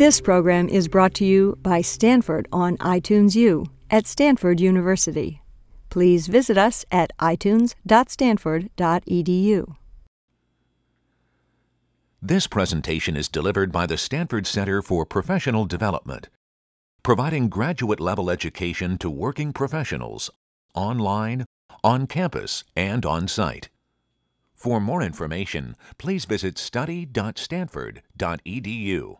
This program is brought to you by Stanford on iTunes U at Stanford University. Please visit us at itunes.stanford.edu. This presentation is delivered by the Stanford Center for Professional Development, providing graduate level education to working professionals online, on campus, and on site. For more information, please visit study.stanford.edu.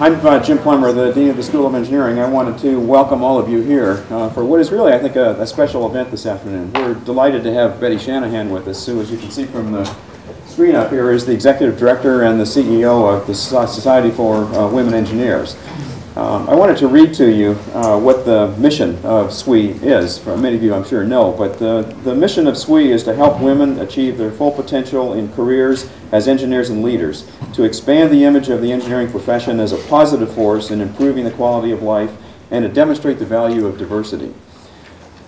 I'm uh, Jim Plummer, the Dean of the School of Engineering. I wanted to welcome all of you here uh, for what is really, I think, a, a, special event this afternoon. We're delighted to have Betty Shanahan with us, who, as you can see from the screen up here, is the Executive Director and the CEO of the Society for uh, Women Engineers. Um, I wanted to read to you uh, what the mission of SWE is. For Many of you, I'm sure, know, but the, the mission of SWE is to help women achieve their full potential in careers as engineers and leaders, to expand the image of the engineering profession as a positive force in improving the quality of life, and to demonstrate the value of diversity.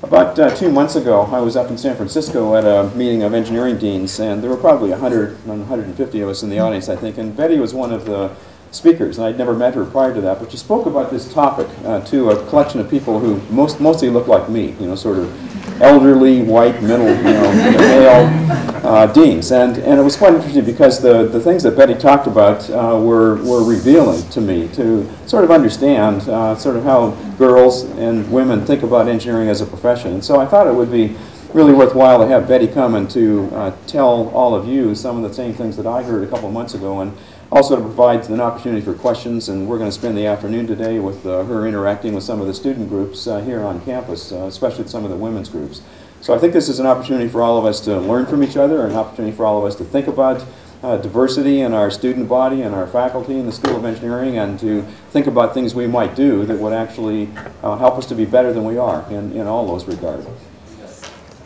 About uh, two months ago, I was up in San Francisco at a meeting of engineering deans, and there were probably 100, 150 of us in the audience, I think, and Betty was one of the speakers, and I'd never met her prior to that, but she spoke about this topic uh, to a collection of people who most, mostly look like me, you know, sort of elderly, white, middle, you know, male uh, deans. And, and it was quite interesting because the, the things that Betty talked about uh, were, were revealing to me to sort of understand uh, sort of how girls and women think about engineering as a profession. And so I thought it would be really worthwhile to have Betty come and to uh, tell all of you some of the same things that I heard a couple of months ago. And also to provide an opportunity for questions, and we're going to spend the afternoon today with uh, her interacting with some of the student groups uh, here on campus, uh, especially some of the women's groups. So I think this is an opportunity for all of us to learn from each other, an opportunity for all of us to think about uh, diversity in our student body and our faculty in the School of Engineering and to think about things we might do that would actually uh, help us to be better than we are in, in all those regards.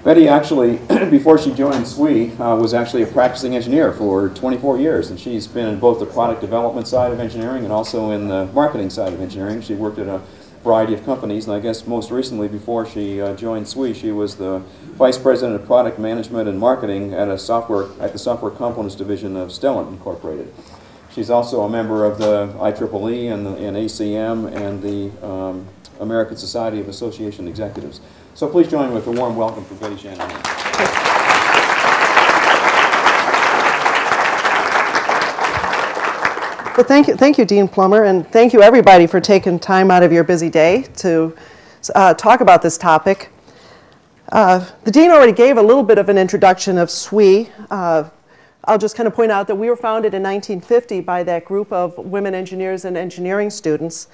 Betty actually, before she joined SWE, uh, was actually a practicing engineer for 24 years, and she's been in both the product development side of engineering and also in the marketing side of engineering. She worked at a variety of companies, and I guess most recently, before she uh, joined SWE, she was the vice president of product management and marketing at a software at the software components division of Stellent Incorporated. She's also a member of the IEEE and, the, and ACM and the um, American Society of Association Executives. So please join with a warm welcome for Betty Shanahan. Well, thank you, thank you, Dean Plummer, and thank you everybody for taking time out of your busy day to uh, talk about this topic. Uh, the dean already gave a little bit of an introduction of SWE. Uh, I'll just kind of point out that we were founded in 1950 by that group of women engineers and engineering students.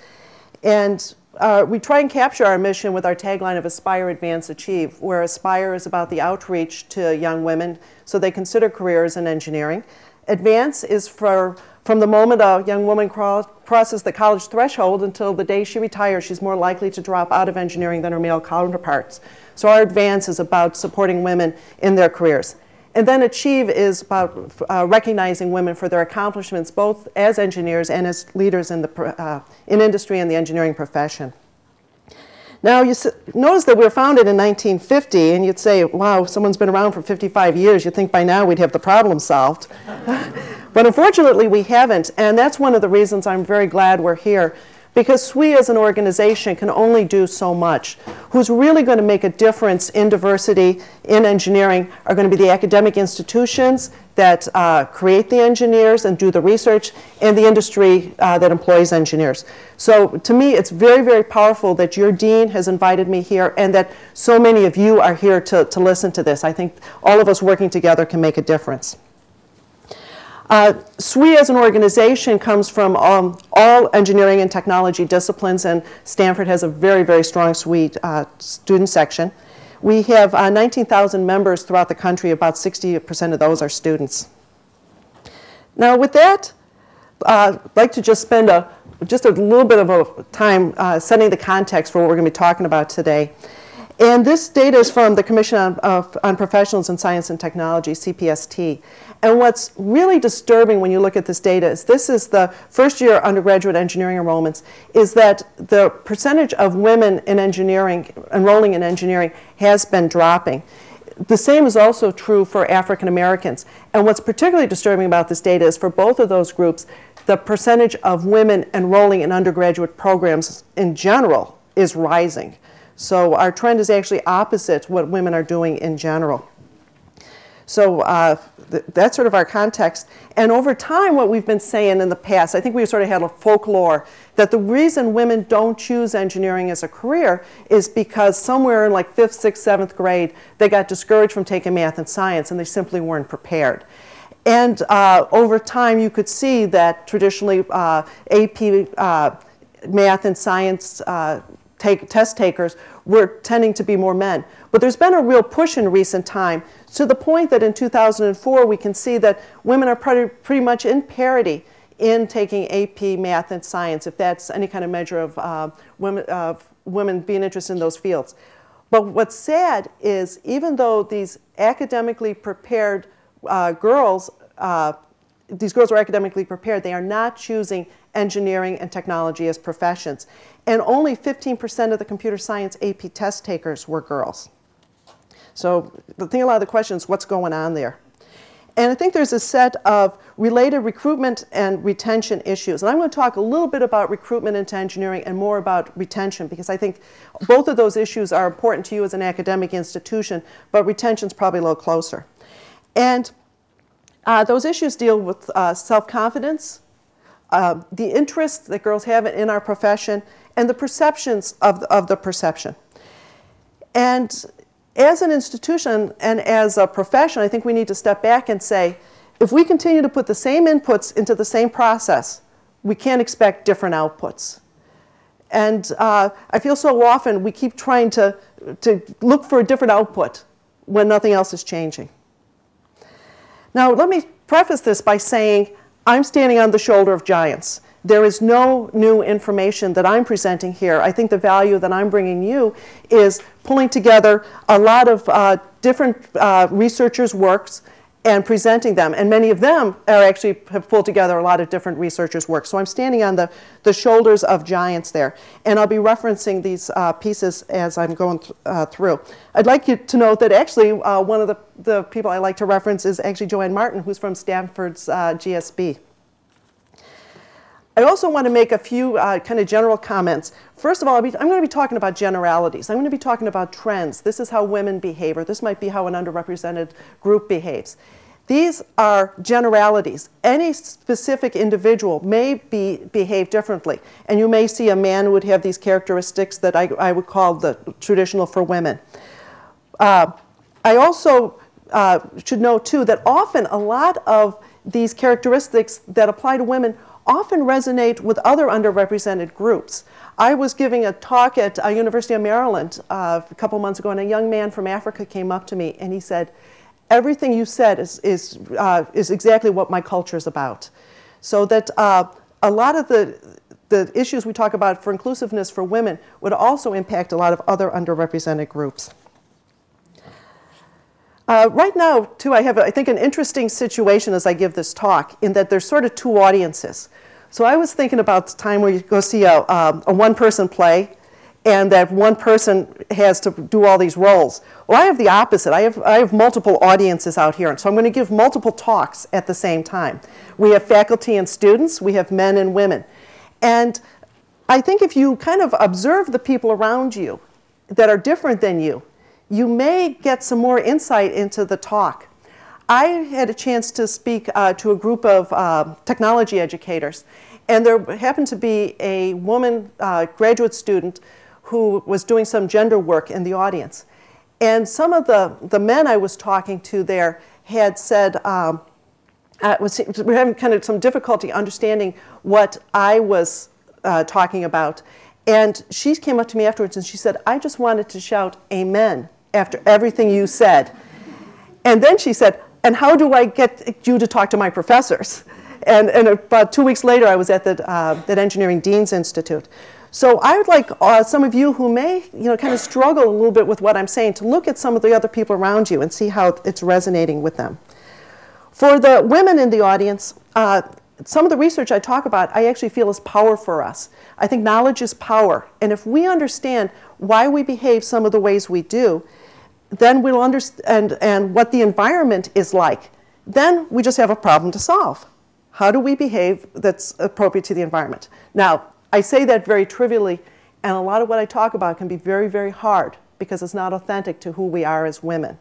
And uh, we try and capture our mission with our tagline of Aspire, Advance, Achieve, where Aspire is about the outreach to young women so they consider careers in engineering. Advance is for from the moment a young woman crosses the college threshold until the day she retires, she's more likely to drop out of engineering than her male counterparts. So our advance is about supporting women in their careers. And then Achieve is about uh, recognizing women for their accomplishments, both as engineers and as leaders in, the, uh, in industry and the engineering profession. Now, you notice that we were founded in 1950, and you'd say, wow, someone's been around for 55 years. You'd think by now we'd have the problem solved. but unfortunately, we haven't, and that's one of the reasons I'm very glad we're here because SWE as an organization can only do so much. Who's really going to make a difference in diversity in engineering are going to be the academic institutions that uh, create the engineers and do the research, and the industry uh, that employs engineers. So to me, it's very, very powerful that your dean has invited me here and that so many of you are here to, to listen to this. I think all of us working together can make a difference. Uh, SWE as an organization comes from um, all engineering and technology disciplines, and Stanford has a very, very strong SWE uh, student section. We have uh, 19,000 members throughout the country. About 60% of those are students. Now, with that, uh, I'd like to just spend a, just a little bit of a time uh, setting the context for what we're going to be talking about today. And this data is from the Commission on, uh, on Professionals in Science and Technology, CPST. And what's really disturbing when you look at this data is this is the first year undergraduate engineering enrollments, is that the percentage of women in engineering, enrolling in engineering, has been dropping. The same is also true for African Americans. And what's particularly disturbing about this data is for both of those groups, the percentage of women enrolling in undergraduate programs in general is rising. So our trend is actually opposite what women are doing in general. So uh, th- that's sort of our context. And over time, what we've been saying in the past, I think we sort of had a folklore that the reason women don't choose engineering as a career is because somewhere in like fifth, sixth, seventh grade, they got discouraged from taking math and science and they simply weren't prepared. And uh, over time, you could see that traditionally uh, AP uh, math and science uh, take, test takers were tending to be more men. But there's been a real push in recent time to the point that in 2004 we can see that women are pretty, pretty much in parity in taking AP math and science, if that's any kind of measure of uh, women, uh, women being interested in those fields. But what's sad is even though these academically prepared uh, girls, uh, these girls are academically prepared, they are not choosing engineering and technology as professions. And only 15% of the computer science AP test takers were girls. So the thing a lot of the questions, what's going on there? And I think there's a set of related recruitment and retention issues. And I'm going to talk a little bit about recruitment into engineering and more about retention because I think both of those issues are important to you as an academic institution, but retention's probably a little closer. And uh, those issues deal with uh, self confidence, uh, the interest that girls have in our profession, and the perceptions of the, of the perception. And as an institution and as a profession, I think we need to step back and say, if we continue to put the same inputs into the same process, we can't expect different outputs. And uh, I feel so often we keep trying to, to look for a different output when nothing else is changing. Now, let me preface this by saying I'm standing on the shoulder of giants. There is no new information that I'm presenting here. I think the value that I'm bringing you is pulling together a lot of uh, different uh, researchers' works and presenting them. And many of them are actually have pulled together a lot of different researchers' work. So I'm standing on the, the shoulders of giants there. And I'll be referencing these uh, pieces as I'm going th- uh, through. I'd like you to note that actually uh, one of the, the people I like to reference is actually Joanne Martin, who's from Stanford's uh, GSB. I also want to make a few uh, kind of general comments. First of all, I'm going to be talking about generalities. I'm going to be talking about trends. This is how women behave, or this might be how an underrepresented group behaves. These are generalities. Any specific individual may be, behave differently, and you may see a man would have these characteristics that I, I would call the traditional for women. Uh, I also uh, should note, too, that often a lot of these characteristics that apply to women often resonate with other underrepresented groups. I was giving a talk at uh, University of Maryland uh, a couple months ago, and a young man from Africa came up to me and he said, "Everything you said is is uh, is exactly what my culture is about." So that uh, a lot of the the issues we talk about for inclusiveness for women would also impact a lot of other underrepresented groups. Uh, right now, too, I have, I think, an interesting situation as I give this talk in that there's sort of two audiences. So I was thinking about the time where you go see a, um, a one person play and that one person has to do all these roles. Well, I have the opposite. I have, I have multiple audiences out here, and so I'm going to give multiple talks at the same time. We have faculty and students, we have men and women. And I think if you kind of observe the people around you that are different than you, you may get some more insight into the talk. I had a chance to speak uh, to a group of uh, technology educators, and there happened to be a woman uh, graduate student who was doing some gender work in the audience. And some of the, the men I was talking to there had said, um, uh, was, we're having kind of some difficulty understanding what I was uh, talking about. And she came up to me afterwards and she said, I just wanted to shout amen after everything you said. And then she said, And how do I get you to talk to my professors? and, and about two weeks later, I was at the uh, at Engineering Deans Institute. So I would like uh, some of you who may, you know, kind of struggle a little bit with what I'm saying to look at some of the other people around you and see how it's resonating with them. For the women in the audience, uh, some of the research I talk about, I actually feel is power for us. I think knowledge is power. And if we understand why we behave some of the ways we do, then we'll understand and what the environment is like. Then we just have a problem to solve. How do we behave that's appropriate to the environment? Now, I say that very trivially, and a lot of what I talk about can be very, very hard because it's not authentic to who we are as women.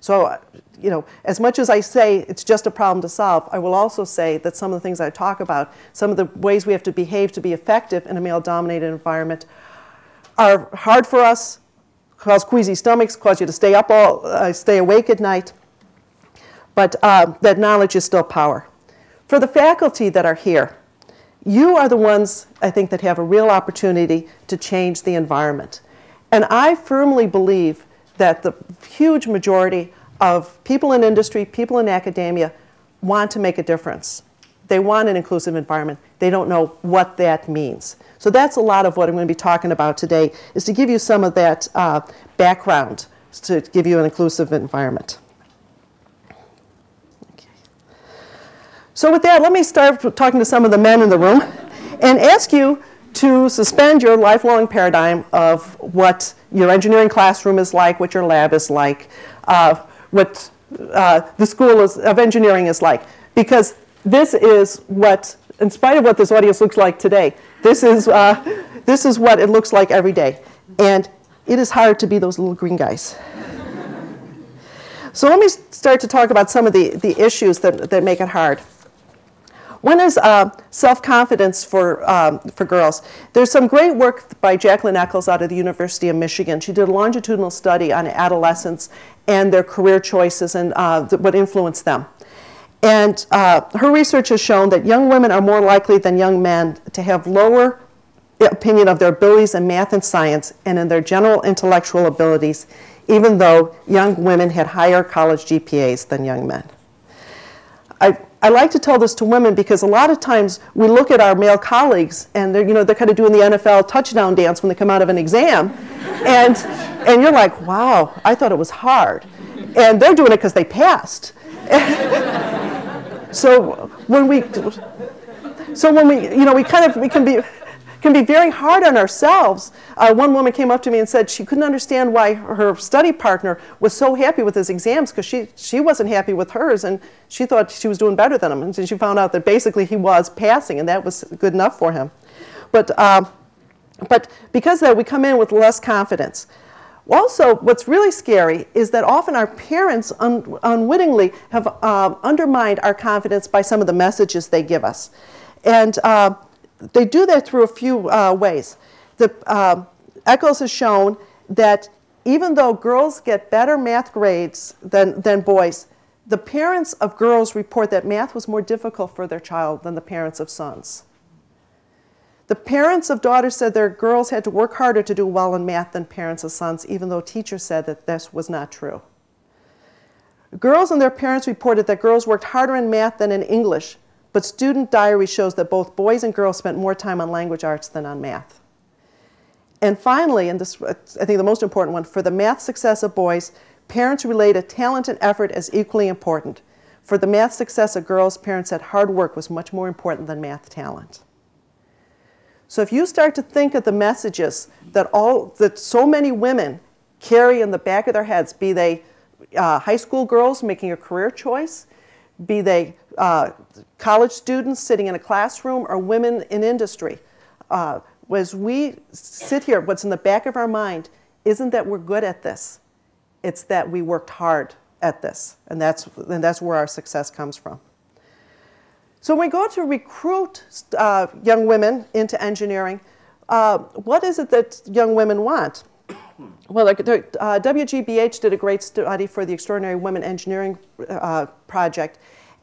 So, uh, you know, as much as I say it's just a problem to solve, I will also say that some of the things I talk about, some of the ways we have to behave to be effective in a male dominated environment, are hard for us, cause queasy stomachs, cause you to stay up all, uh, stay awake at night. But uh, that knowledge is still power. For the faculty that are here, you are the ones, I think, that have a real opportunity to change the environment. And I firmly believe that the huge majority of people in industry, people in academia, want to make a difference. They want an inclusive environment. They don't know what that means. So that's a lot of what I'm going to be talking about today, is to give you some of that uh, background to give you an inclusive environment. So with that, let me start talking to some of the men in the room and ask you to suspend your lifelong paradigm of what your engineering classroom is like, what your lab is like, uh, what uh, the school is, of engineering is like. Because this is what, in spite of what this audience looks like today, this is, uh, this is what it looks like every day. And it is hard to be those little green guys. so let me start to talk about some of the, the issues that, that make it hard. One is uh, self-confidence for, um, for girls. There's some great work by Jacquelynne Eccles out of the University of Michigan. She did a longitudinal study on adolescents and their career choices and uh, what influenced them. And uh, her research has shown that young women are more likely than young men to have lower opinion of their abilities in math and science and in their general intellectual abilities, even though young women had higher college GPAs than young men. I, I like to tell this to women because a lot of times we look at our male colleagues and they're, you know, they're kind of doing the NFL touchdown dance when they come out of an exam. and, and you're like, wow, I thought it was hard. And they're doing it because they passed. so when we, so when we, you know, we kind of, we can be, can be very hard on ourselves. Uh, one woman came up to me and said she couldn't understand why her study partner was so happy with his exams because she, she wasn't happy with hers and she thought she was doing better than him. And she found out that basically he was passing and that was good enough for him. But, um, but because that, we come in with less confidence. Also, what's really scary is that often our parents un unwittingly have uh, undermined our confidence by some of the messages they give us. And uh, they do that through a few uh, ways. The, uh, Eccles has shown that even though girls get better math grades than, than boys, the parents of girls report that math was more difficult for their child than the parents of sons. The parents of daughters said their girls had to work harder to do well in math than parents of sons, even though teachers said that this was not true. Girls and their parents reported that girls worked harder in math than in English, but student diary shows that both boys and girls spent more time on language arts than on math. And finally, and this uh, I think the most important one, for the math success of boys, parents related talent and effort as equally important. For the math success of girls, parents said hard work was much more important than math talent. So if you start to think of the messages that all that so many women carry in the back of their heads, be they uh, high school girls making a career choice, be they uh, college students sitting in a classroom or women in industry. Uh, as we sit here, what's in the back of our mind isn't that we're good at this, it's that we worked hard at this, and that's, and that's where our success comes from. So when we go to recruit uh, young women into engineering, uh, what is it that young women want? Well, like, uh, WGBH did a great study for the Extraordinary Women Engineering uh, Project,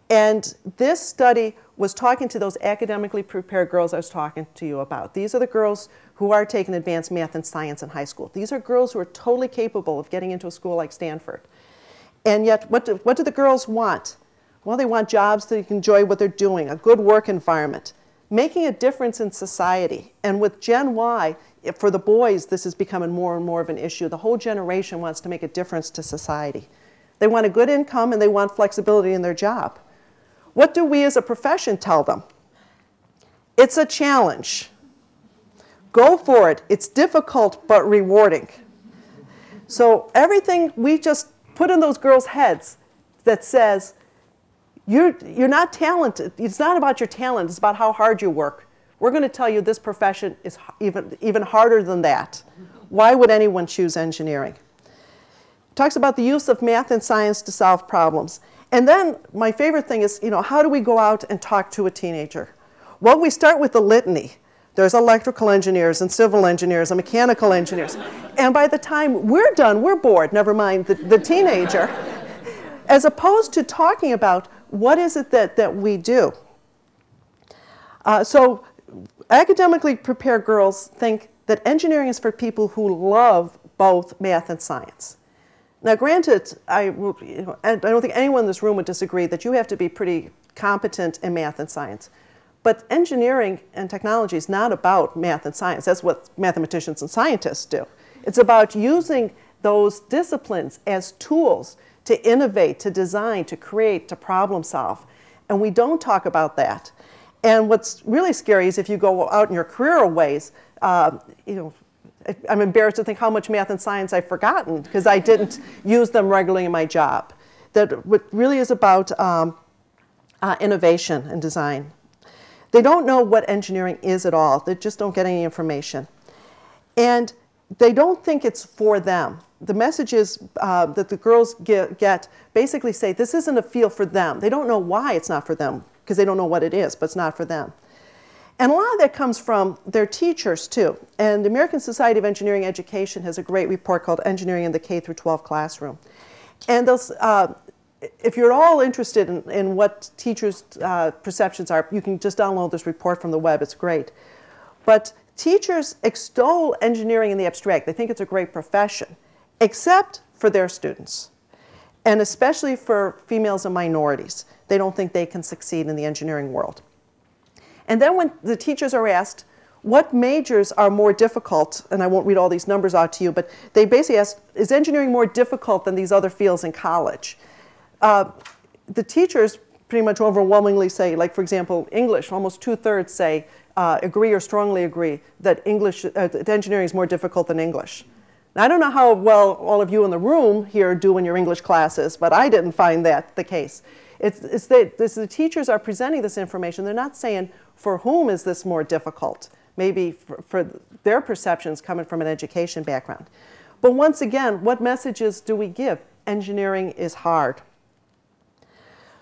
and this study was talking to those academically prepared girls I was talking to you about. These are the girls who are taking advanced math and science in high school. These are girls who are totally capable of getting into a school like Stanford. And yet, what do, what do the girls want? Well, they want jobs that they can enjoy what they're doing, a good work environment, making a difference in society. And with Gen Y, for the boys, this is becoming more and more of an issue. The whole generation wants to make a difference to society. They want a good income and they want flexibility in their job. What do we as a profession tell them? It's a challenge. Go for it. It's difficult but rewarding. So everything we just put in those girls' heads that says, you're, you're not talented. It's not about your talent, it's about how hard you work. We're going to tell you this profession is even, even harder than that. Why would anyone choose engineering? talks about the use of math and science to solve problems. And then my favorite thing is, you know, how do we go out and talk to a teenager? Well, we start with the litany. There's electrical engineers and civil engineers and mechanical engineers. And by the time we're done, we're bored, never mind the, the teenager. As opposed to talking about what is it that, that we do. Uh, so academically prepared girls think that engineering is for people who love both math and science. Now, granted, I, you know, I don't think anyone in this room would disagree that you have to be pretty competent in math and science. But engineering and technology is not about math and science. That's what mathematicians and scientists do. It's about using those disciplines as tools to innovate, to design, to create, to problem solve. And we don't talk about that. And what's really scary is if you go out in your career ways, uh, you know, I'm embarrassed to think how much math and science I've forgotten because I didn't use them regularly in my job. That what really is about um, uh, innovation and design. They don't know what engineering is at all. They just don't get any information. And they don't think it's for them. The messages uh, that the girls get, get basically say this isn't a field for them. They don't know why it's not for them because they don't know what it is, but it's not for them. And a lot of that comes from their teachers too. And the American Society of Engineering Education has a great report called Engineering in the K through 12 Classroom. And those, uh, if you're at all interested in, in what teachers' uh, perceptions are, you can just download this report from the web. It's great. But teachers extol engineering in the abstract. They think it's a great profession, except for their students, and especially for females and minorities. They don't think they can succeed in the engineering world. And then when the teachers are asked, what majors are more difficult, and I won't read all these numbers out to you, but they basically ask, is engineering more difficult than these other fields in college? Uh, the teachers pretty much overwhelmingly say, like for example, English, almost two thirds say, uh, agree or strongly agree that English, uh, that engineering is more difficult than English. Now, I don't know how well all of you in the room here do in your English classes, but I didn't find that the case. It's, it's that the teachers are presenting this information. They're not saying, for whom is this more difficult? Maybe for, for their perceptions coming from an education background. But once again, what messages do we give? Engineering is hard.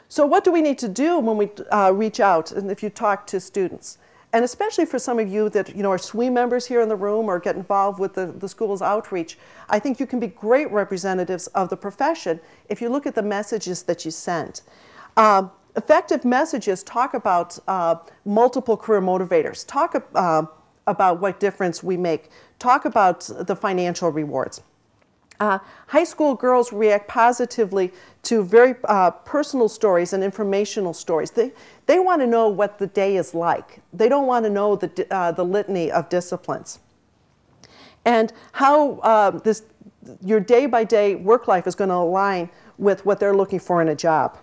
So what do we need to do when we uh, reach out and if you talk to students? And especially for some of you that you know, are SWE members here in the room or get involved with the, the school's outreach, I think you can be great representatives of the profession if you look at the messages that you send. Um, effective messages talk about uh, multiple career motivators, talk uh, about what difference we make, talk about the financial rewards. Uh, high school girls react positively to very uh, personal stories and informational stories. They, they want to know what the day is like. They don't want to know the, uh, the litany of disciplines. And how uh, this, your day by day work life is going to align with what they're looking for in a job.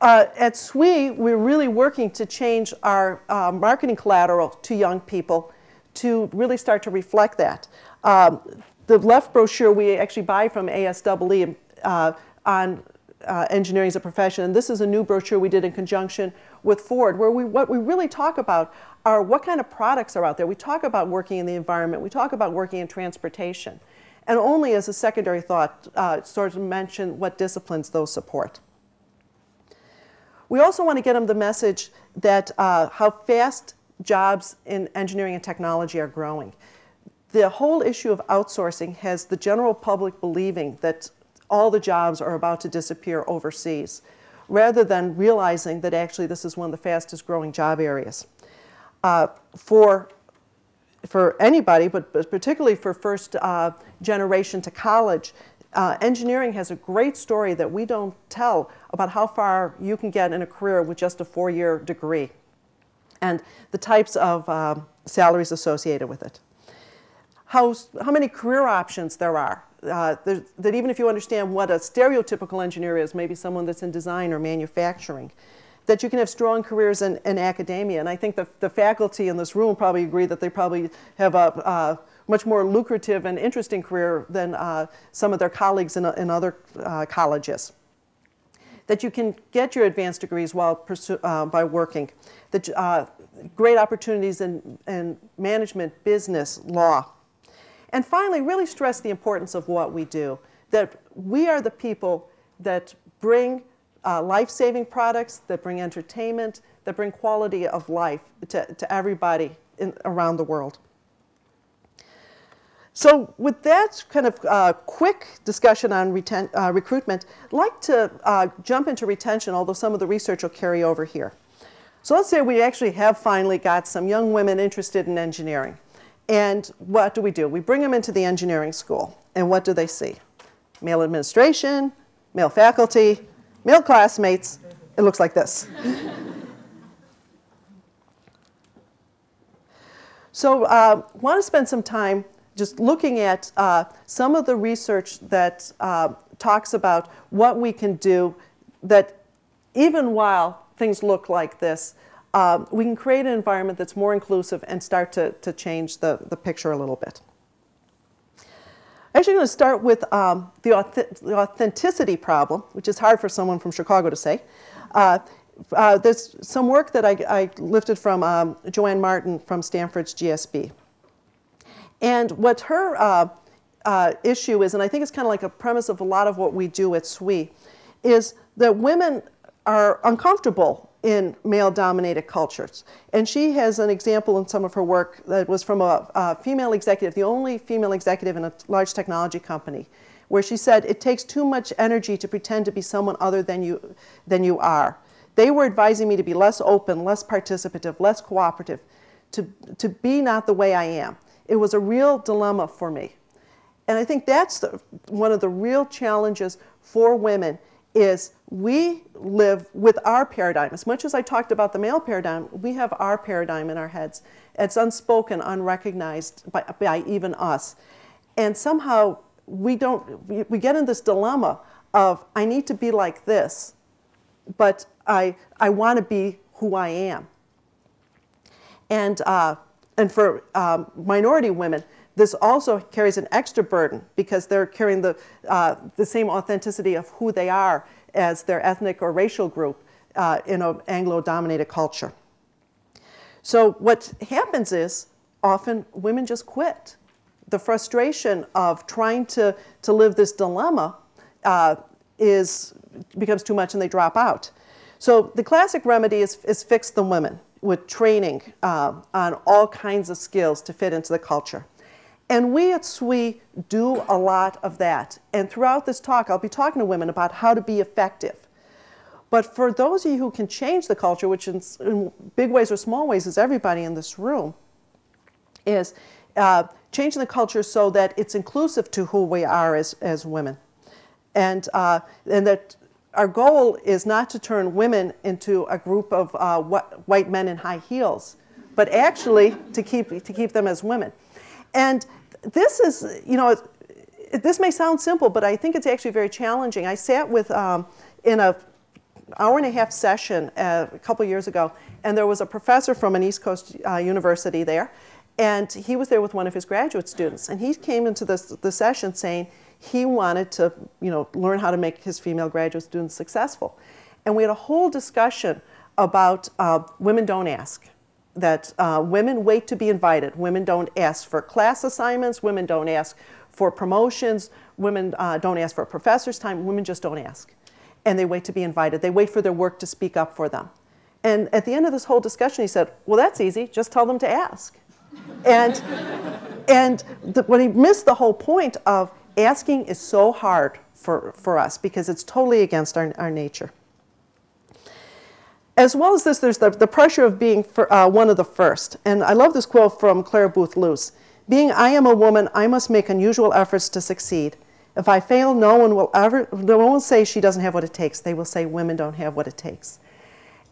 Uh, at SWE, we're really working to change our uh, marketing collateral to young people to really start to reflect that. Um, the left brochure we actually buy from ASWE uh, on uh, engineering as a profession, and this is a new brochure we did in conjunction with Ford, where we, what we really talk about are what kind of products are out there. We talk about working in the environment, we talk about working in transportation, and only as a secondary thought, uh, sort of mention what disciplines those support. We also want to get them the message that uh, how fast jobs in engineering and technology are growing. The whole issue of outsourcing has the general public believing that all the jobs are about to disappear overseas, rather than realizing that actually this is one of the fastest growing job areas. Uh, for, for anybody, but, but particularly for first uh, generation to college, uh, engineering has a great story that we don't tell about how far you can get in a career with just a four year degree and the types of uh, salaries associated with it. How, how many career options there are. Uh, that even if you understand what a stereotypical engineer is, maybe someone that's in design or manufacturing, that you can have strong careers in, in academia. And I think the, the faculty in this room probably agree that they probably have a, much more lucrative and interesting career than uh, some of their colleagues in, in other uh, colleges. That you can get your advanced degrees while pursue, uh, by working. That uh, great opportunities in, in management, business, law. And finally, really stress the importance of what we do. That we are the people that bring uh, life-saving products, that bring entertainment, that bring quality of life to, to everybody in, around the world. So with that kind of uh, quick discussion on reten- uh, recruitment, I'd like to uh, jump into retention, although some of the research will carry over here. So let's say we actually have finally got some young women interested in engineering. And what do we do? We bring them into the engineering school. And what do they see? Male administration, male faculty, male classmates. It looks like this. so uh, want to spend some time just looking at uh, some of the research that uh, talks about what we can do that even while things look like this, uh, we can create an environment that's more inclusive and start to, to change the, the picture a little bit. I'm actually going to start with um, the, auth the, authenticity problem, which is hard for someone from Chicago to say. Uh, uh, there's some work that I, I lifted from um, Joanne Martin from Stanford's GSB. And what her uh, uh, issue is, and I think it's kind of like a premise of a lot of what we do at SWE, is that women are uncomfortable in male dominated cultures. And she has an example in some of her work that was from a, a, female executive, the only female executive in a large technology company, where she said, It takes too much energy to pretend to be someone other than you, than you are. They were advising me to be less open, less participative, less cooperative, to, to be not the way I am. It was a real dilemma for me. And I think that's the, one of the real challenges for women is we live with our paradigm. As much as I talked about the male paradigm, we have our paradigm in our heads. It's unspoken, unrecognized by, by even us. And somehow we don't, we, get in this dilemma of, I need to be like this, but I, I want to be who I am. And uh, and for um, minority women, this also carries an extra burden because they're carrying the, uh, the same authenticity of who they are as their ethnic or racial group uh, in an Anglo dominated culture. So, what happens is often women just quit. The frustration of trying to, to live this dilemma uh, is, becomes too much and they drop out. So, the classic remedy is, is fix the women with training uh, on all kinds of skills to fit into the culture. And we at SWE do a lot of that. And throughout this talk, I'll be talking to women about how to be effective. But for those of you who can change the culture, which in, in big ways or small ways is everybody in this room, is uh, changing the culture so that it's inclusive to who we are as, as women. And, uh, and that our goal is not to turn women into a group of uh, wh- white men in high heels, but actually to keep, to keep them as women. And this is, you know, this may sound simple, but I think it's actually very challenging. I sat with, um, in a hour and a half session uh, a couple years ago, and there was a professor from an East Coast uh, university there, and he was there with one of his graduate students, and he came into this, the session saying, he wanted to, you know, learn how to make his female graduate students successful. And we had a whole discussion about uh, women don't ask. That uh, women wait to be invited. Women don't ask for class assignments. Women don't ask for promotions. Women uh, don't ask for a professor's time. Women just don't ask. And they wait to be invited. They wait for their work to speak up for them. And at the end of this whole discussion, he said, Well, that's easy. Just tell them to ask. and and the, when he missed the whole point of asking is so hard for, for us because it's totally against our, our nature. As well as this, there's the, the pressure of being for, uh, one of the first. And I love this quote from Clare Boothe Luce Being I am a woman, I must make unusual efforts to succeed. If I fail, no one will ever, no one will say she doesn't have what it takes. They will say women don't have what it takes.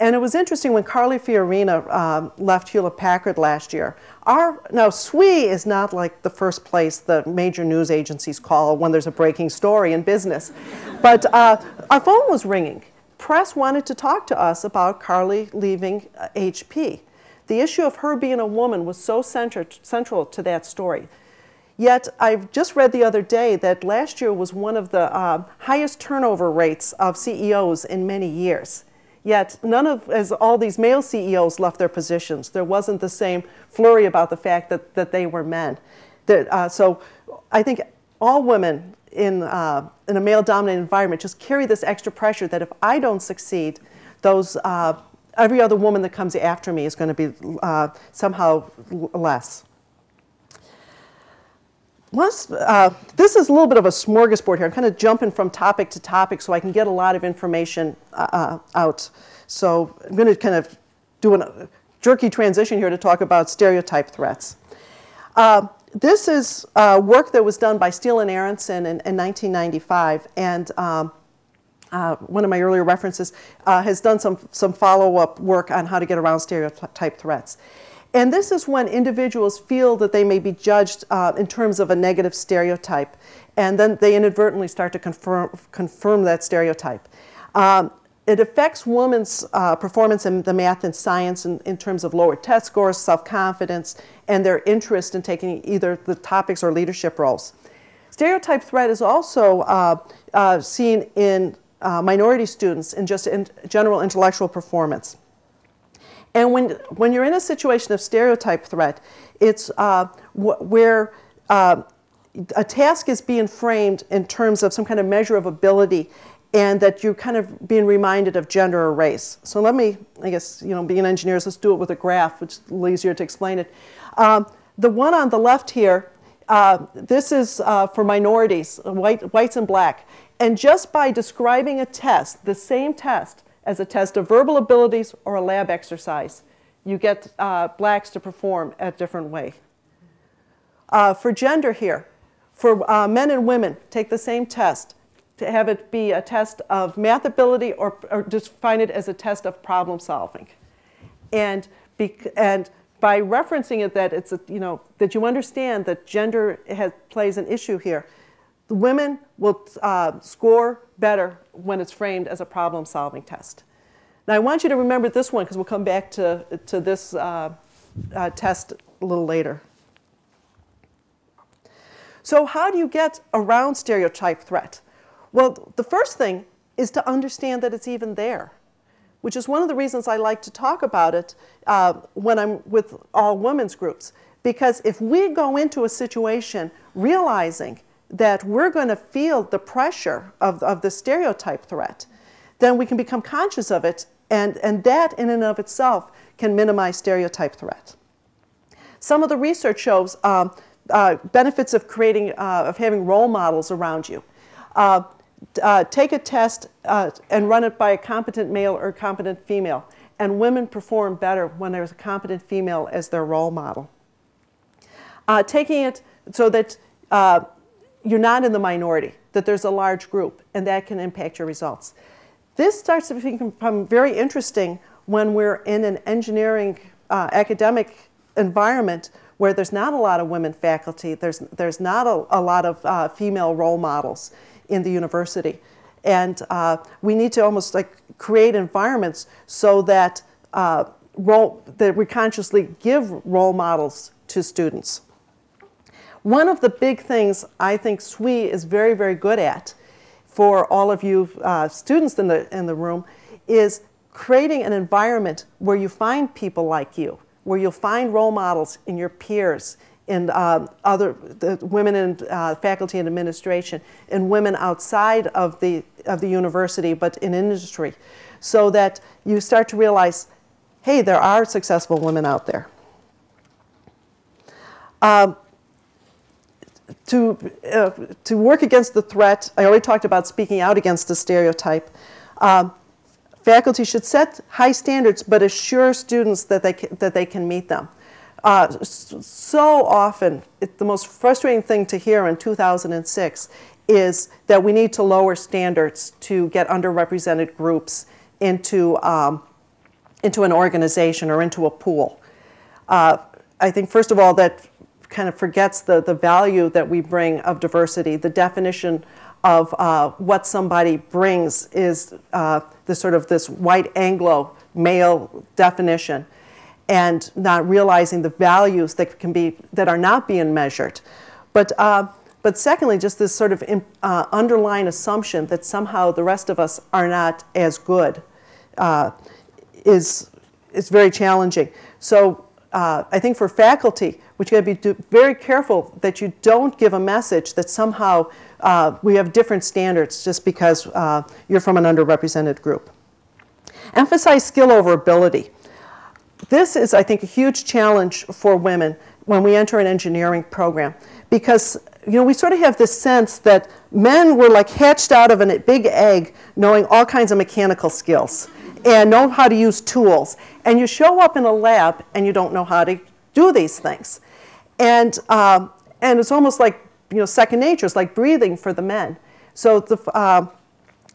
And it was interesting when Carly Fiorina um, left Hewlett Packard last year. Our, now, SWE is not like the first place the major news agencies call when there's a breaking story in business. But uh, our phone was ringing. Press wanted to talk to us about Carly leaving uh, HP. The issue of her being a woman was so central to that story. Yet, I've just read the other day that last year was one of the uh, highest turnover rates of CEOs in many years. Yet, none of, as all these male CEOs left their positions, there wasn't the same flurry about the fact that, that they were men. That, uh, so, I think all women in, uh, in a male dominated environment just carry this extra pressure that if I don't succeed, those, uh, every other woman that comes after me is going to be uh, somehow less. Once, uh, this is a little bit of a smorgasbord here. I'm kind of jumping from topic to topic so I can get a lot of information uh, uh out. So I'm going to kind of do a jerky transition here to talk about stereotype threats. Uh, this is uh, work that was done by Steele and Aronson in, in 1995, and um, uh, one of my earlier references uh, has done some, some follow-up work on how to get around stereotype threats. And this is when individuals feel that they may be judged uh, in terms of a negative stereotype, and then they inadvertently start to confirm, confirm that stereotype. Um, it affects women's uh, performance in the math and science in, in terms of lower test scores, self confidence, and their interest in taking either the topics or leadership roles. Stereotype threat is also uh, uh, seen in uh, minority students in just in general intellectual performance. And when, when you're in a situation of stereotype threat, it's uh, wh- where uh, a task is being framed in terms of some kind of measure of ability and that you're kind of being reminded of gender or race. So let me, I guess, you know, being engineers, let's do it with a graph, which is a little easier to explain it. Um, the one on the left here, uh, this is uh, for minorities, white, whites and black. And just by describing a test, the same test, as a test of verbal abilities or a lab exercise. You get uh, blacks to perform a different way. Uh, for gender here, for uh, men and women, take the same test to have it be a test of math ability or, or find it as a test of problem solving. And, and by referencing it that it's a, you know that you understand that gender has, plays an issue here, the women will uh, score better when it's framed as a problem solving test. Now, I want you to remember this one because we'll come back to, to this uh, uh, test a little later. So, how do you get around stereotype threat? Well, the first thing is to understand that it's even there, which is one of the reasons I like to talk about it uh, when I'm with all women's groups. Because if we go into a situation realizing that we're going to feel the pressure of, of the stereotype threat, then we can become conscious of it, and, and that in and of itself can minimize stereotype threat. Some of the research shows um, uh, benefits of creating, uh, of having role models around you. Uh, uh take a test uh, and run it by a competent male or competent female, and women perform better when there's a competent female as their role model. Uh, taking it so that you're not in the minority, that there's a large group, and that can impact your results. This starts to become very interesting when we're in an engineering uh, academic environment where there's not a lot of women faculty, there's, there's not a, a lot of uh, female role models in the university. And uh, we need to almost like create environments so that, uh, role, that we consciously give role models to students. One of the big things I think SWE is very, very good at for all of you uh, students in the, in the room is creating an environment where you find people like you, where you'll find role models in your peers, in uh, other the women in uh, faculty and administration, and women outside of the, of the university but in industry, so that you start to realize, hey, there are successful women out there. Um, to, uh, to work against the threat, I already talked about speaking out against the stereotype. Um, faculty should set high standards but assure students that they that they can meet them. Uh, so often, it, the most frustrating thing to hear in 2006 is that we need to lower standards to get underrepresented groups into, um, into an organization or into a pool. Uh, I think, first of all, that kind of forgets the, the value that we bring of diversity. The definition of uh, what somebody brings is uh, the sort of this white Anglo male definition and not realizing the values that can be that are not being measured. But uh, but secondly, just this sort of uh, underlying assumption that somehow the rest of us are not as good uh, is is very challenging. So uh, I think for faculty, which you got to be very careful that you don't give a message that somehow uh, we have different standards just because uh, you're from an underrepresented group. Emphasize skill over ability. This is, I think, a huge challenge for women when we enter an engineering program because you know we sort of have this sense that men were like hatched out of a big egg knowing all kinds of mechanical skills and know how to use tools. And you show up in a lab and you don't know how to do these things. And um, and it's almost like you know second nature. It's like breathing for the men. So the uh,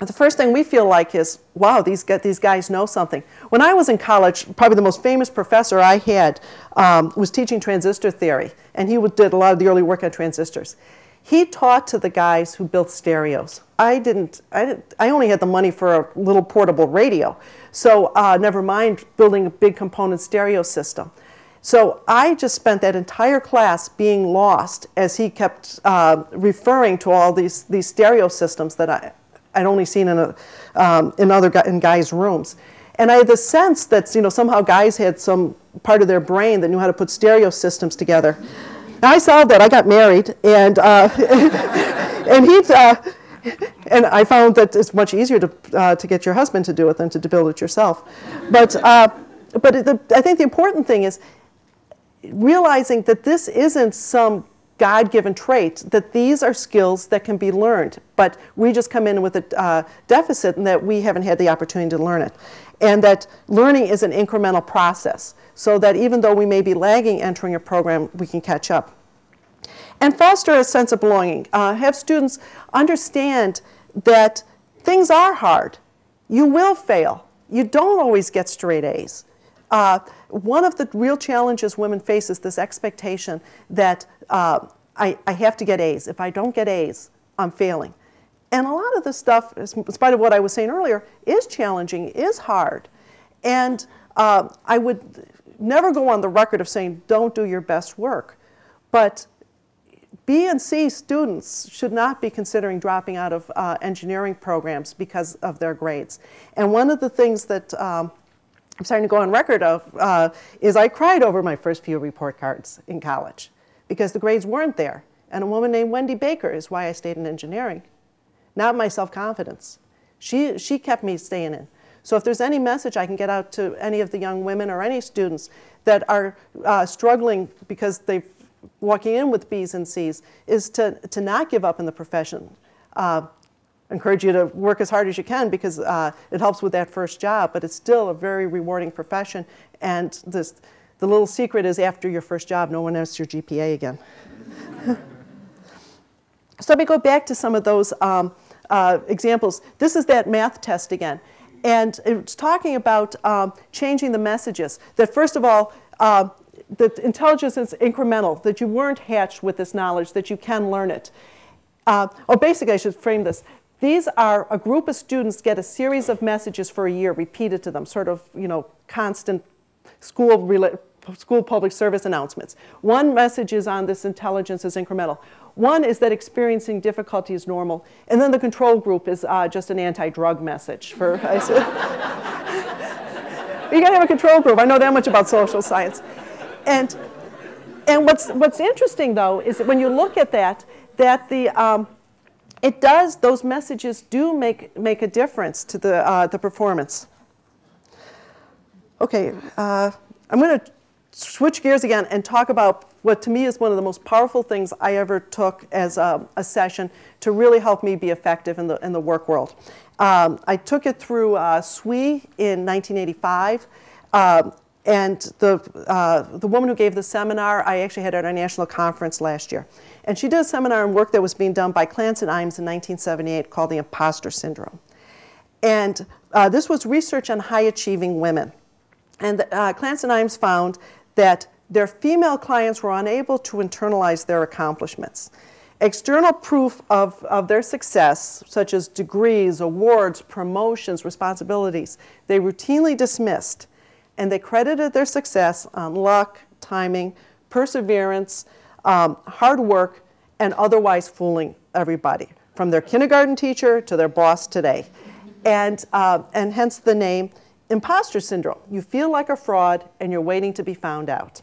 the first thing we feel like is, wow, these, these guys know something. When I was in college, probably the most famous professor I had um, was teaching transistor theory, and he did a lot of the early work on transistors. He taught to the guys who built stereos. I didn't, I, didn't, I only had the money for a little portable radio, so uh, never mind building a big component stereo system. So I just spent that entire class being lost as he kept uh, referring to all these, these stereo systems that I, I'd only seen in, a, um, in other in guys' rooms. And I had the sense that you know somehow guys had some part of their brain that knew how to put stereo systems together. And I solved that. I got married, and uh, and he uh, and I found that it's much easier to uh, to get your husband to do it than to build it yourself. But uh, but the, I think the important thing is realizing that this isn't some God given trait, that these are skills that can be learned, but we just come in with a uh, deficit and that we haven't had the opportunity to learn it. And that learning is an incremental process, so that even though we may be lagging entering a program, we can catch up. And foster a sense of belonging. Uh, have students understand that things are hard. You will fail. You don't always get straight A's. Uh, one of the real challenges women face is this expectation that uh, I, I have to get A's. If I don't get A's, I'm failing. And a lot of this stuff, in spite of what I was saying earlier, is challenging, is hard. And uh, I would never go on the record of saying, don't do your best work. But B and C students should not be considering dropping out of uh, engineering programs because of their grades. And one of the things that um, I'm starting to go on record of uh, is I cried over my first few report cards in college because the grades weren't there. And a woman named Wendy Baker is why I stayed in engineering, not my self confidence. She, she kept me staying in. So if there's any message I can get out to any of the young women or any students that are uh, struggling because they're walking in with B's and C's, is to, to not give up in the profession. Uh, encourage you to work as hard as you can because uh, it helps with that first job, but it's still a very rewarding profession. And this, the little secret is after your first job, no one asks your GPA again. so let me go back to some of those um, uh, examples. This is that math test again. And it's talking about um, changing the messages. That first of all, uh, that intelligence is incremental, that you weren't hatched with this knowledge, that you can learn it. Uh, or basically, I should frame this. These are a group of students get a series of messages for a year repeated to them, sort of, you know, constant school, school public service announcements. One message is on this intelligence is incremental. One is that experiencing difficulty is normal. And then the control group is uh, just an anti-drug message for, you gotta have a control group. I know that much about social science. And, and what's, what's interesting though is that when you look at that, that the, um, it does, those messages do make, make a difference to the, uh, the performance. Okay, uh, I'm going to switch gears again and talk about what to me is one of the most powerful things I ever took as a, a session to really help me be effective in the, in the work world. Um, I took it through uh, SWE in 1985. Um, And the, uh, the woman who gave the seminar, I actually had at our national conference last year. And she did a seminar on work that was being done by Clance and Imes in 1978 called the imposter syndrome. And uh, this was research on high achieving women. And uh, Clance and Imes found that their female clients were unable to internalize their accomplishments. External proof of, of their success, such as degrees, awards, promotions, responsibilities, they routinely dismissed and they credited their success on luck, timing, perseverance, um, hard work, and otherwise fooling everybody, from their kindergarten teacher to their boss today. And, uh, and hence the name imposter syndrome. You feel like a fraud and you're waiting to be found out.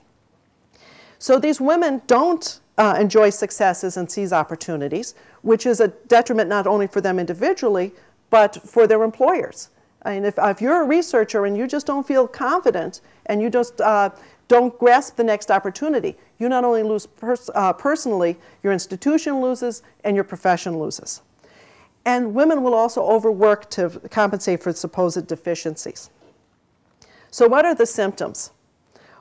So these women don't uh, enjoy successes and seize opportunities, which is a detriment not only for them individually, but for their employers. Mean, if, if you're a researcher and you just don't feel confident and you just uh, don't grasp the next opportunity, you not only lose pers- uh, personally, your institution loses and your profession loses. And women will also overwork to compensate for supposed deficiencies. So, what are the symptoms?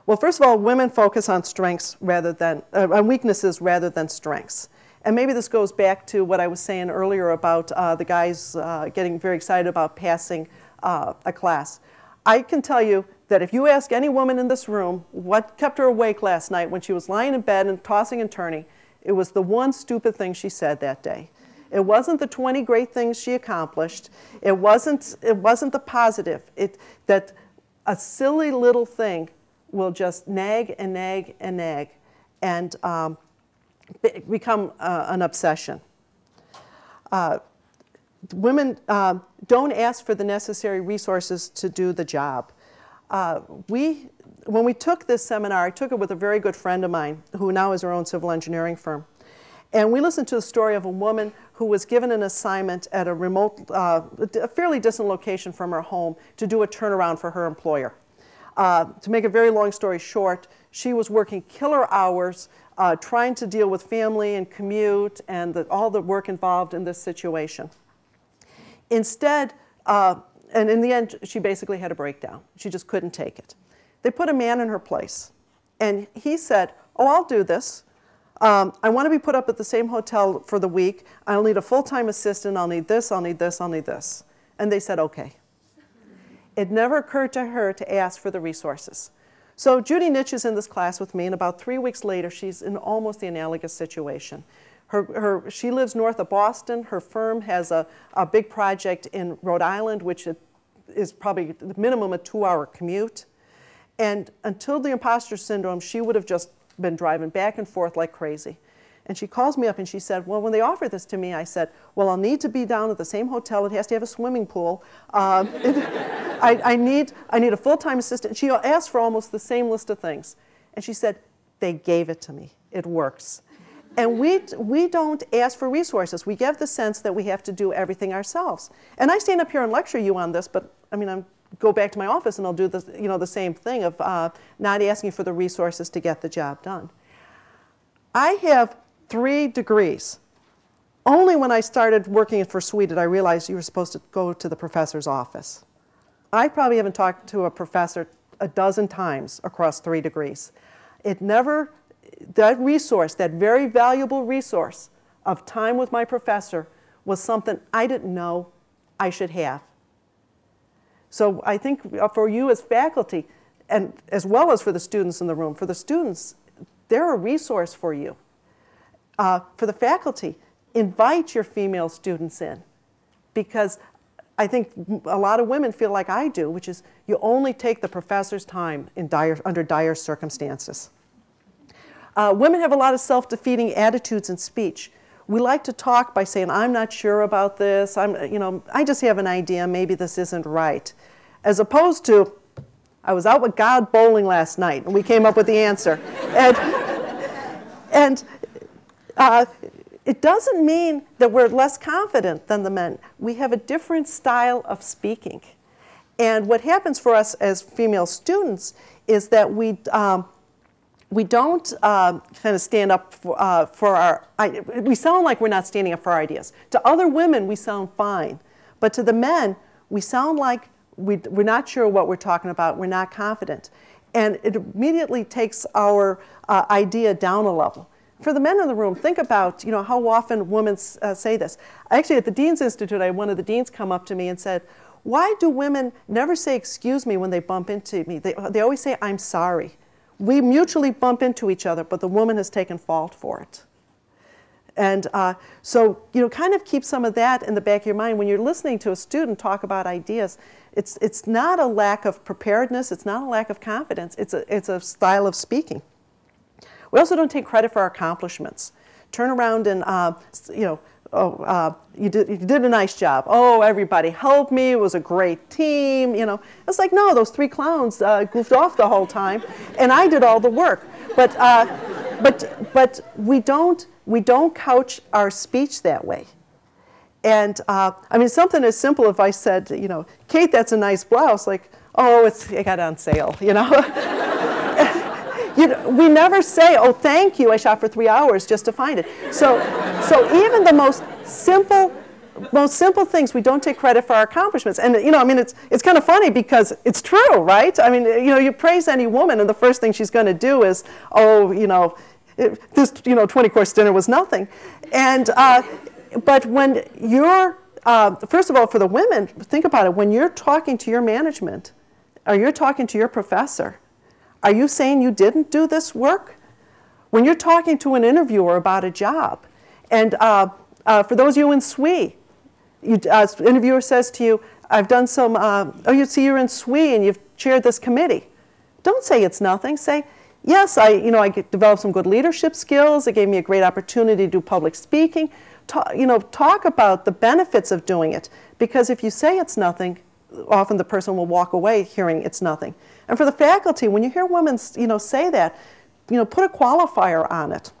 Well, first of all, women focus on strengths rather than uh, on weaknesses rather than strengths. And maybe this goes back to what I was saying earlier about uh, the guys uh, getting very excited about passing uh, a class. I can tell you that if you ask any woman in this room what kept her awake last night when she was lying in bed and tossing and turning, it was the one stupid thing she said that day. It wasn't the 20 great things she accomplished. It wasn't, it wasn't the positive. It, that a silly little thing will just nag and nag and nag and um, become uh, an obsession. Uh, women uh, don't ask for the necessary resources to do the job. Uh, we, when we took this seminar, I took it with a very good friend of mine who now has her own civil engineering firm. And we listened to the story of a woman who was given an assignment at a remote, uh, a fairly distant location from her home to do a turnaround for her employer. Uh, to make a very long story short, she was working killer hours uh, trying to deal with family and commute and the, all the work involved in this situation. Instead, uh, and in the end, she basically had a breakdown. She just couldn't take it. They put a man in her place, and he said, Oh, I'll do this. Um, I want to be put up at the same hotel for the week. I'll need a full time assistant. I'll need this, I'll need this, I'll need this. And they said, Okay. It never occurred to her to ask for the resources. So Judy Nitsch is in this class with me, and about three weeks later, she's in almost the analogous situation. Her, her, she lives north of Boston. Her firm has a, a big project in Rhode Island, which is probably the minimum a two hour commute. And until the imposter syndrome, she would have just been driving back and forth like crazy. And she calls me up and she said, Well, when they offered this to me, I said, Well, I'll need to be down at the same hotel. It has to have a swimming pool. Um, I, I, need, I need a full time assistant. She asked for almost the same list of things. And she said, They gave it to me. It works. And we, we don't ask for resources. We give the sense that we have to do everything ourselves. And I stand up here and lecture you on this, but I mean, I'm go back to my office and I'll do the, you know, the same thing of uh, not asking for the resources to get the job done. I have three degrees. Only when I started working for SWE did I realize you were supposed to go to the professor's office. I probably haven't talked to a professor a dozen times across three degrees. It never, that resource, that very valuable resource of time with my professor was something I didn't know I should have. So I think for you as faculty, and as well as for the students in the room, for the students, they're a resource for you. Uh, for the faculty, invite your female students in because I think a lot of women feel like I do, which is you only take the professor's time in dire, under dire circumstances. Uh, women have a lot of self defeating attitudes in speech. We like to talk by saying, I'm not sure about this, I'm, you know, I just have an idea, maybe this isn't right. As opposed to, I was out with God bowling last night and we came up with the answer. And, and uh, it doesn't mean that we're less confident than the men. We have a different style of speaking. And what happens for us as female students is that we, um, we don't uh, kind of stand up for, uh, for our, I, we sound like we're not standing up for our ideas. To other women, we sound fine. But to the men, we sound like we, we're not sure what we're talking about, we're not confident. And it immediately takes our uh, idea down a level. For the men in the room, think about you know, how often women uh, say this. Actually, at the Dean's Institute, I one of the deans come up to me and said, Why do women never say excuse me when they bump into me? They, they always say, I'm sorry. We mutually bump into each other, but the woman has taken fault for it. And uh, so, you know, kind of keep some of that in the back of your mind when you're listening to a student talk about ideas. It's, it's not a lack of preparedness, it's not a lack of confidence, it's a, it's a style of speaking. We also don't take credit for our accomplishments. Turn around and, uh, you know, oh, uh, you, did, you did a nice job. Oh, everybody helped me. It was a great team. You know, it's like, no, those three clowns uh, goofed off the whole time, and I did all the work. But, uh, but, but we, don't, we don't couch our speech that way. And uh, I mean, something as simple if I said, you know, Kate, that's a nice blouse, like, oh, it's, it got on sale, you know? You know, we never say, oh, thank you, I shot for three hours just to find it. So, so even the most simple, most simple things, we don't take credit for our accomplishments. And, you know, I mean, it's, it's kind of funny because it's true, right? I mean, you know, you praise any woman and the first thing she's going to do is, oh, you know, it, this, you know, 20 course dinner was nothing. And, uh, but when you're, uh, first of all, for the women, think about it. When you're talking to your management, or you're talking to your professor, are you saying you didn't do this work? When you're talking to an interviewer about a job, and uh, uh, for those of you in SWE, you, uh, interviewer says to you, I've done some, uh, oh, you see you're in SWE and you've chaired this committee. Don't say it's nothing. Say, yes, I, you know, I developed some good leadership skills. It gave me a great opportunity to do public speaking. Talk, you know, talk about the benefits of doing it. Because if you say it's nothing, often the person will walk away hearing it's nothing. And for the faculty, when you hear women you know, say that, you know, put a qualifier on it.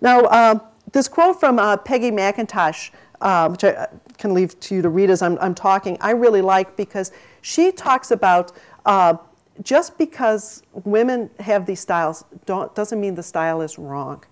Now, uh, this quote from uh, Peggy McIntosh, uh, which I can leave to you to read as I'm, I'm talking, I really like because she talks about uh, just because women have these styles doesn't mean the style is wrong.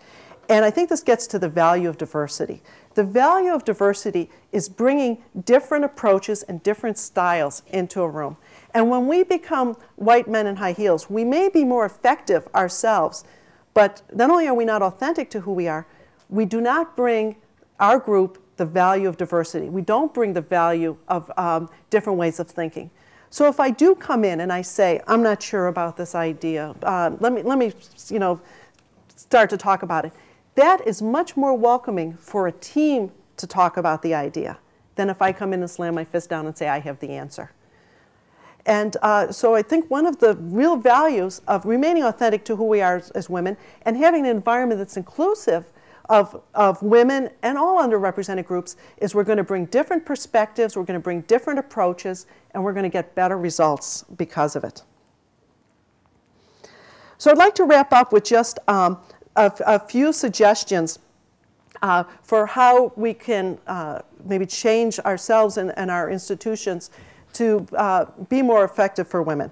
And I think this gets to the value of diversity. The value of diversity is bringing different approaches and different styles into a room. And when we become white men in high heels, we may be more effective ourselves, but not only are we not authentic to who we are, we do not bring our group the value of diversity. We don't bring the value of um, different ways of thinking. So if I do come in and I say, I'm not sure about this idea, uh, let, me, let me, you know, start to talk about it that is much more welcoming for a team to talk about the idea than if I come in and slam my fist down and say, I have the answer. And uh, so I think one of the real values of remaining authentic to who we are as, as, women and having an environment that's inclusive of, of women and all underrepresented groups is we're going to bring different perspectives, we're going to bring different approaches, and we're going to get better results because of it. So I'd like to wrap up with just um, a, a few suggestions uh, for how we can uh, maybe change ourselves and, and our institutions to uh, be more effective for women.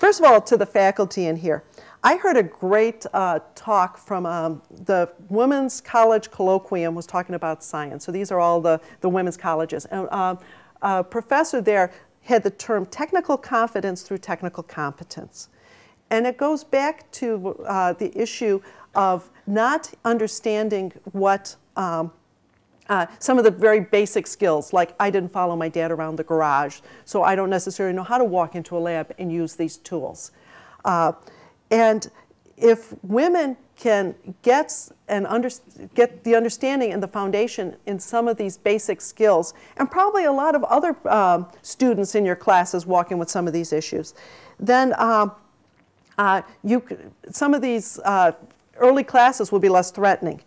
First of all, to the faculty in here, I heard a great uh, talk from um, the Women's College Colloquium was talking about science. So these are all the, the women's colleges. And uh, a professor there had the term technical confidence through technical competence. And it goes back to uh, the issue of not understanding what um, uh, some of the very basic skills, like I didn't follow my dad around the garage, so I don't necessarily know how to walk into a lab and use these tools. Uh, and if women can get, and under, get the understanding and the foundation in some of these basic skills, and probably a lot of other um, students in your classes walking with some of these issues, then uh, uh, you, some of these uh, early classes will be less threatening.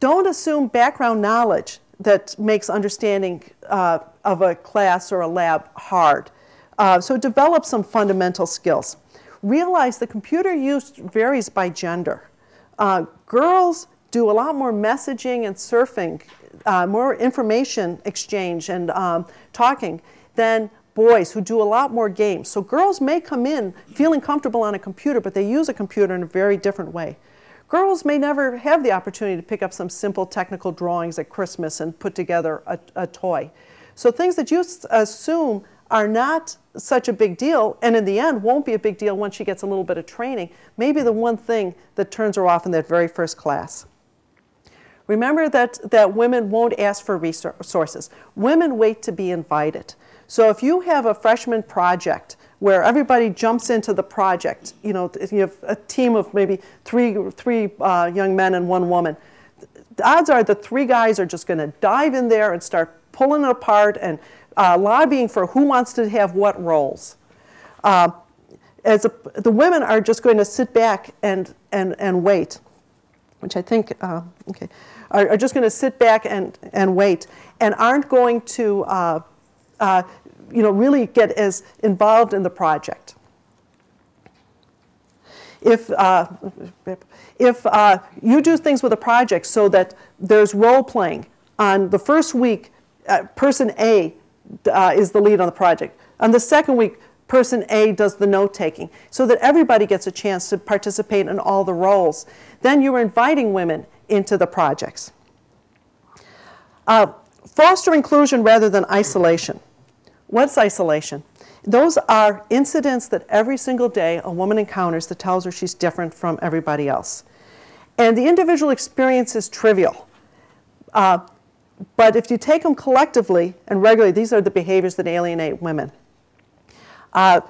Don't assume background knowledge that makes understanding uh, of a class or a lab hard. Uh, so develop some fundamental skills. Realize the computer use varies by gender. Uh, girls do a lot more messaging and surfing, uh, more information exchange and um, talking than boys who do a lot more games. So girls may come in feeling comfortable on a computer, but they use a computer in a very different way. Girls may never have the opportunity to pick up some simple technical drawings at Christmas and put together a, a toy. So things that you assume are not such a big deal, and in the end won't be a big deal once she gets a little bit of training, maybe the one thing that turns her off in that very first class. Remember that, that women won't ask for resources. Women wait to be invited. So if you have a freshman project where everybody jumps into the project, you know, you have a team of maybe three, three uh, young men and one woman, the odds are the three guys are just going to dive in there and start pulling it apart and uh, lobbying for who wants to have what roles. Uh, as a, the women are just going to sit back and, and, and wait, which I think, uh, okay, are, are just going to sit back and, and wait and aren't going to, uh, uh, you know, really get as involved in the project. If, uh, if you do things with a project so that there's role playing on the first week, person A uh, is the lead on the project. On the second week, person A does the note taking so that everybody gets a chance to participate in all the roles. Then you're inviting women into the projects. Uh, foster inclusion rather than isolation. What's isolation? Those are incidents that every single day a woman encounters that tells her she's different from everybody else. And the individual experience is trivial. Uh, but if you take them collectively and regularly, these are the behaviors that alienate women. Uh,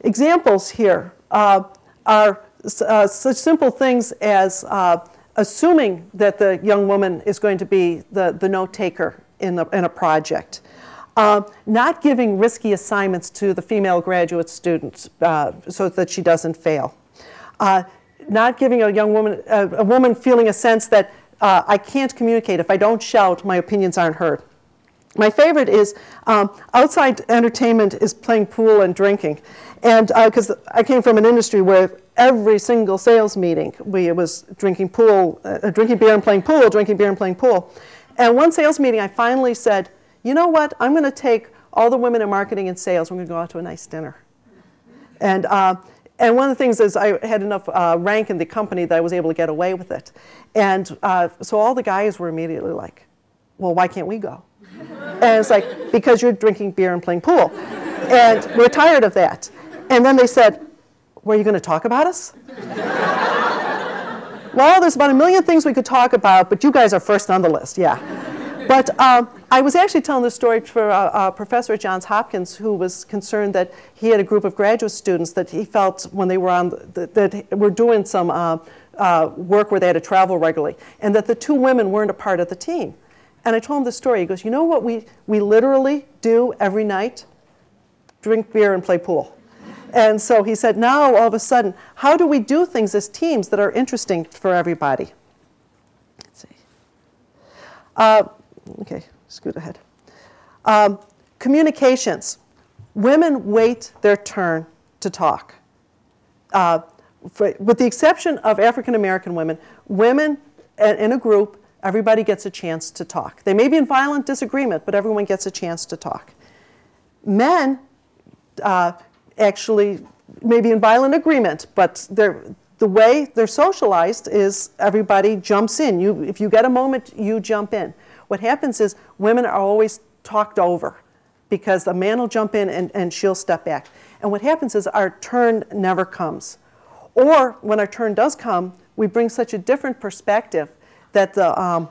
examples here uh, are such simple things as uh, assuming that the young woman is going to be the, the note taker in, the, in a project. Uh, not giving risky assignments to the female graduate students uh, so that she doesn't fail. not giving a young woman, a woman feeling a sense that uh, I can't communicate. If I don't shout, my opinions aren't heard. My favorite is um, outside entertainment is playing pool and drinking. And because uh, I came from an industry where every single sales meeting we was drinking pool, uh, drinking beer and playing pool, drinking beer and playing pool. And one sales meeting, I finally said, you know what? I'm going to take all the women in marketing and sales. We're going to go out to a nice dinner. And uh, and one of the things is I had enough uh, rank in the company that I was able to get away with it. And uh, so all the guys were immediately like, well, why can't we go? And it's like, because you're drinking beer and playing pool. And we're tired of that. And then they said, were you going to talk about us? Well, there's about a million things we could talk about, but you guys are first on the list, yeah. But um, I was actually telling this story for a, a, professor at Johns Hopkins who was concerned that he had a group of graduate students that he felt when they were on, the, that were doing some uh, uh, work where they had to travel regularly, and that the two women weren't a part of the team. And I told him the story. He goes, You know what we, we literally do every night? Drink beer and play pool. And so he said, Now, all of a sudden, how do we do things as teams that are interesting for everybody? Let's see. Uh, okay, scoot ahead. Um, communications. Women wait their turn to talk. Uh, for, with the exception of African American women, women in a group, everybody gets a chance to talk. They may be in violent disagreement, but everyone gets a chance to talk. Men uh, actually maybe in violent agreement, but the way they're socialized is everybody jumps in. You, if you get a moment, you jump in. What happens is women are always talked over because a man will jump in and, and she'll step back. And what happens is our turn never comes. Or when our turn does come, we bring such a different perspective that the um,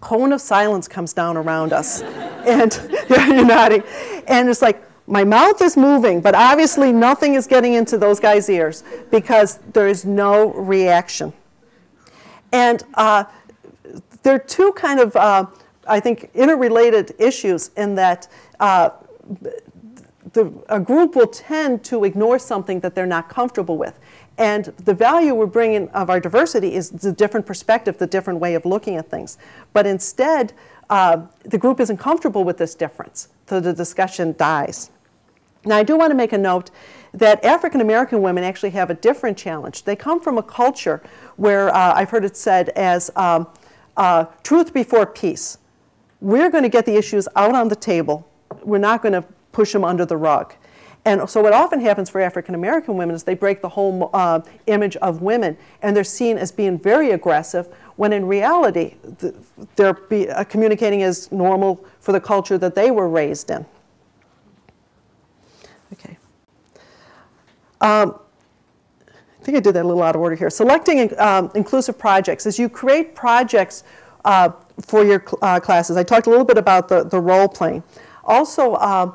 cone of silence comes down around us. and you're nodding. And it's like, my mouth is moving, but obviously nothing is getting into those guys' ears because there is no reaction. And uh, there are two kind of, uh, I think, interrelated issues in that uh, the, a group will tend to ignore something that they're not comfortable with. And the value we're bringing of our diversity is the different perspective, the different way of looking at things. But instead, uh, the group isn't comfortable with this difference, so the discussion dies. Now, I do want to make a note that African American women actually have a different challenge. They come from a culture where uh, I've heard it said as um, uh, truth before peace. We're going to get the issues out on the table. We're not going to push them under the rug. And so, what often happens for African American women is they break the whole uh, image of women, and they're seen as being very aggressive, when in reality, they're be, uh, communicating as normal for the culture that they were raised in. Okay. Um, I think I did that a little out of order here. Selecting um, inclusive projects. As you create projects uh, for your uh, classes, I talked a little bit about the, the role playing. Also, uh,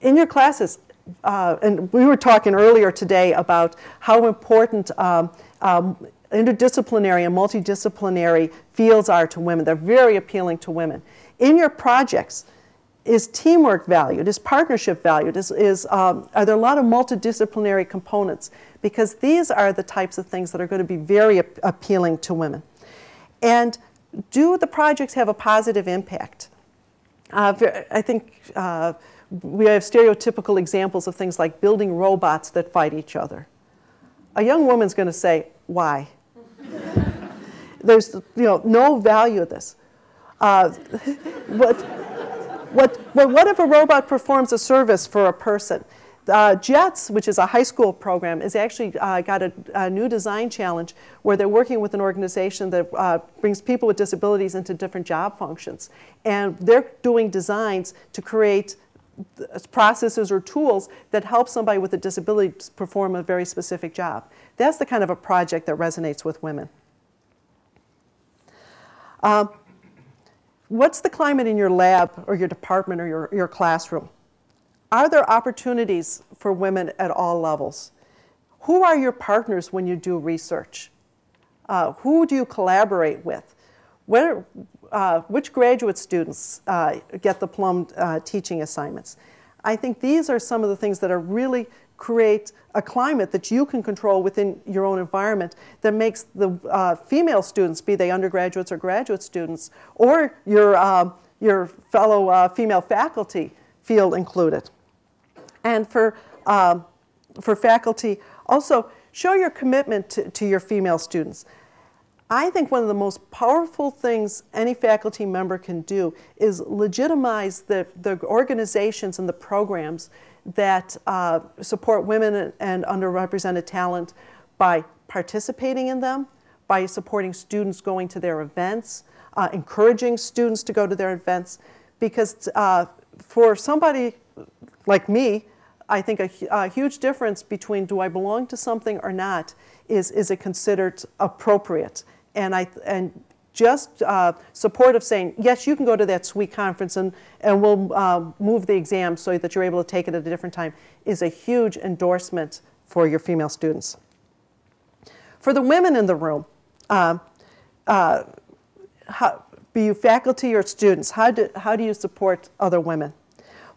in your classes, uh, and we were talking earlier today about how important um, um, interdisciplinary and multidisciplinary fields are to women. They're very appealing to women. In your projects, is teamwork valued? Is partnership valued? Is, is, um, are there a lot of multidisciplinary components? Because these are the types of things that are going to be very ap- appealing to women. And do the projects have a positive impact? Uh, I think uh, we have stereotypical examples of things like building robots that fight each other. A young woman's going to say, why? There's you know, no value of this. Uh, what, what, what if a robot performs a service for a person? Uh, JETS, which is a high school program, has actually uh, got a, a, new design challenge where they're working with an organization that uh, brings people with disabilities into different job functions. And they're doing designs to create processes or tools that help somebody with a disability perform a very specific job. That's the kind of a project that resonates with women. Um, what's the climate in your lab or your department or your, your classroom? Are there opportunities for women at all levels? Who are your partners when you do research? Uh, who do you collaborate with? Where, uh, which graduate students uh, get the Plum uh, teaching assignments? I think these are some of the things that are really create a climate that you can control within your own environment that makes the uh, female students, be they undergraduates or graduate students, or your, uh, your fellow uh, female faculty, feel included. And for, um, for faculty, also show your commitment to, to your female students. I think one of the most powerful things any faculty member can do is legitimize the, the organizations and the programs that uh, support women and underrepresented talent by participating in them, by supporting students going to their events, uh, encouraging students to go to their events. Because uh, for somebody like me, I think a, a, huge difference between do I belong to something or not is is it considered appropriate? and I and just uh, support of saying yes, you can go to that SWE conference and and we'll uh, move the exam so that you're able to take it at a different time is a huge endorsement for your female students. For the women in the room, uh, uh how, be you faculty or students, how do, how do you support other women?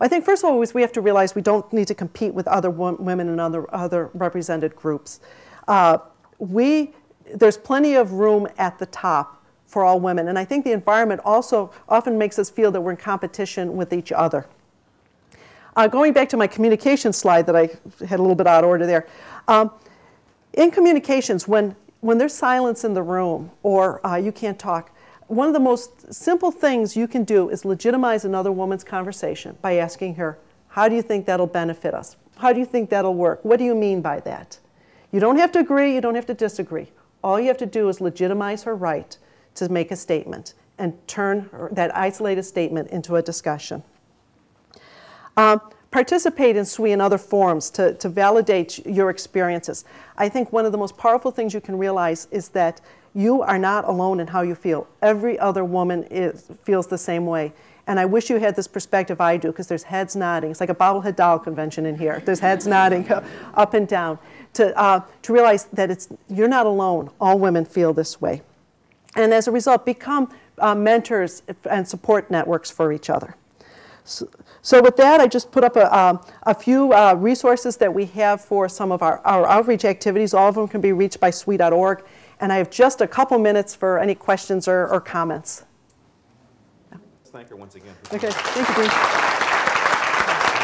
I think first of all, is we have to realize we don't need to compete with other women and other, other represented groups. Uh, we there's plenty of room at the top for all women. And I think the environment also often makes us feel that we're in competition with each other. Uh, going back to my communication slide that I had a little bit out of order there. Um, in communications, when, when there's silence in the room or uh, you can't talk, one of the most simple things you can do is legitimize another woman's conversation by asking her, How do you think that'll benefit us? How do you think that'll work? What do you mean by that? You don't have to agree, you don't have to disagree. All you have to do is legitimize her right to make a statement and turn that isolated statement into a discussion. Um, participate in SWE and other forums to, to validate your experiences. I think one of the most powerful things you can realize is that you are not alone in how you feel. Every other woman is, feels the same way. And I wish you had this perspective I do, because there's heads nodding. It's like a bobblehead doll convention in here. There's heads nodding up and down to, uh, to realize that it's, you're not alone. All women feel this way. And as a result, become uh, mentors and support networks for each other. So, so with that, I just put up a, um, a few uh, resources that we have for some of our, our outreach activities. All of them can be reached by SWE.org. And I have just a couple minutes for any questions or, or comments. Thank her once again. Okay, thank you, Dean.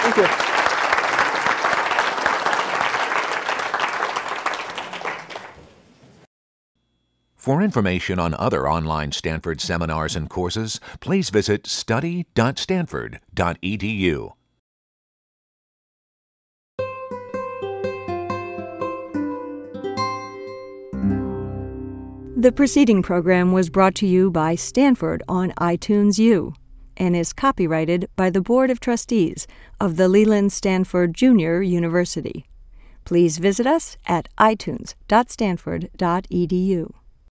Thank you. For information on other online Stanford seminars and courses, please visit study.stanford.edu. The preceding program was brought to you by Stanford on iTunes U and is copyrighted by the Board of Trustees of the Leland Stanford Junior University. Please visit us at itunes.stanford.edu.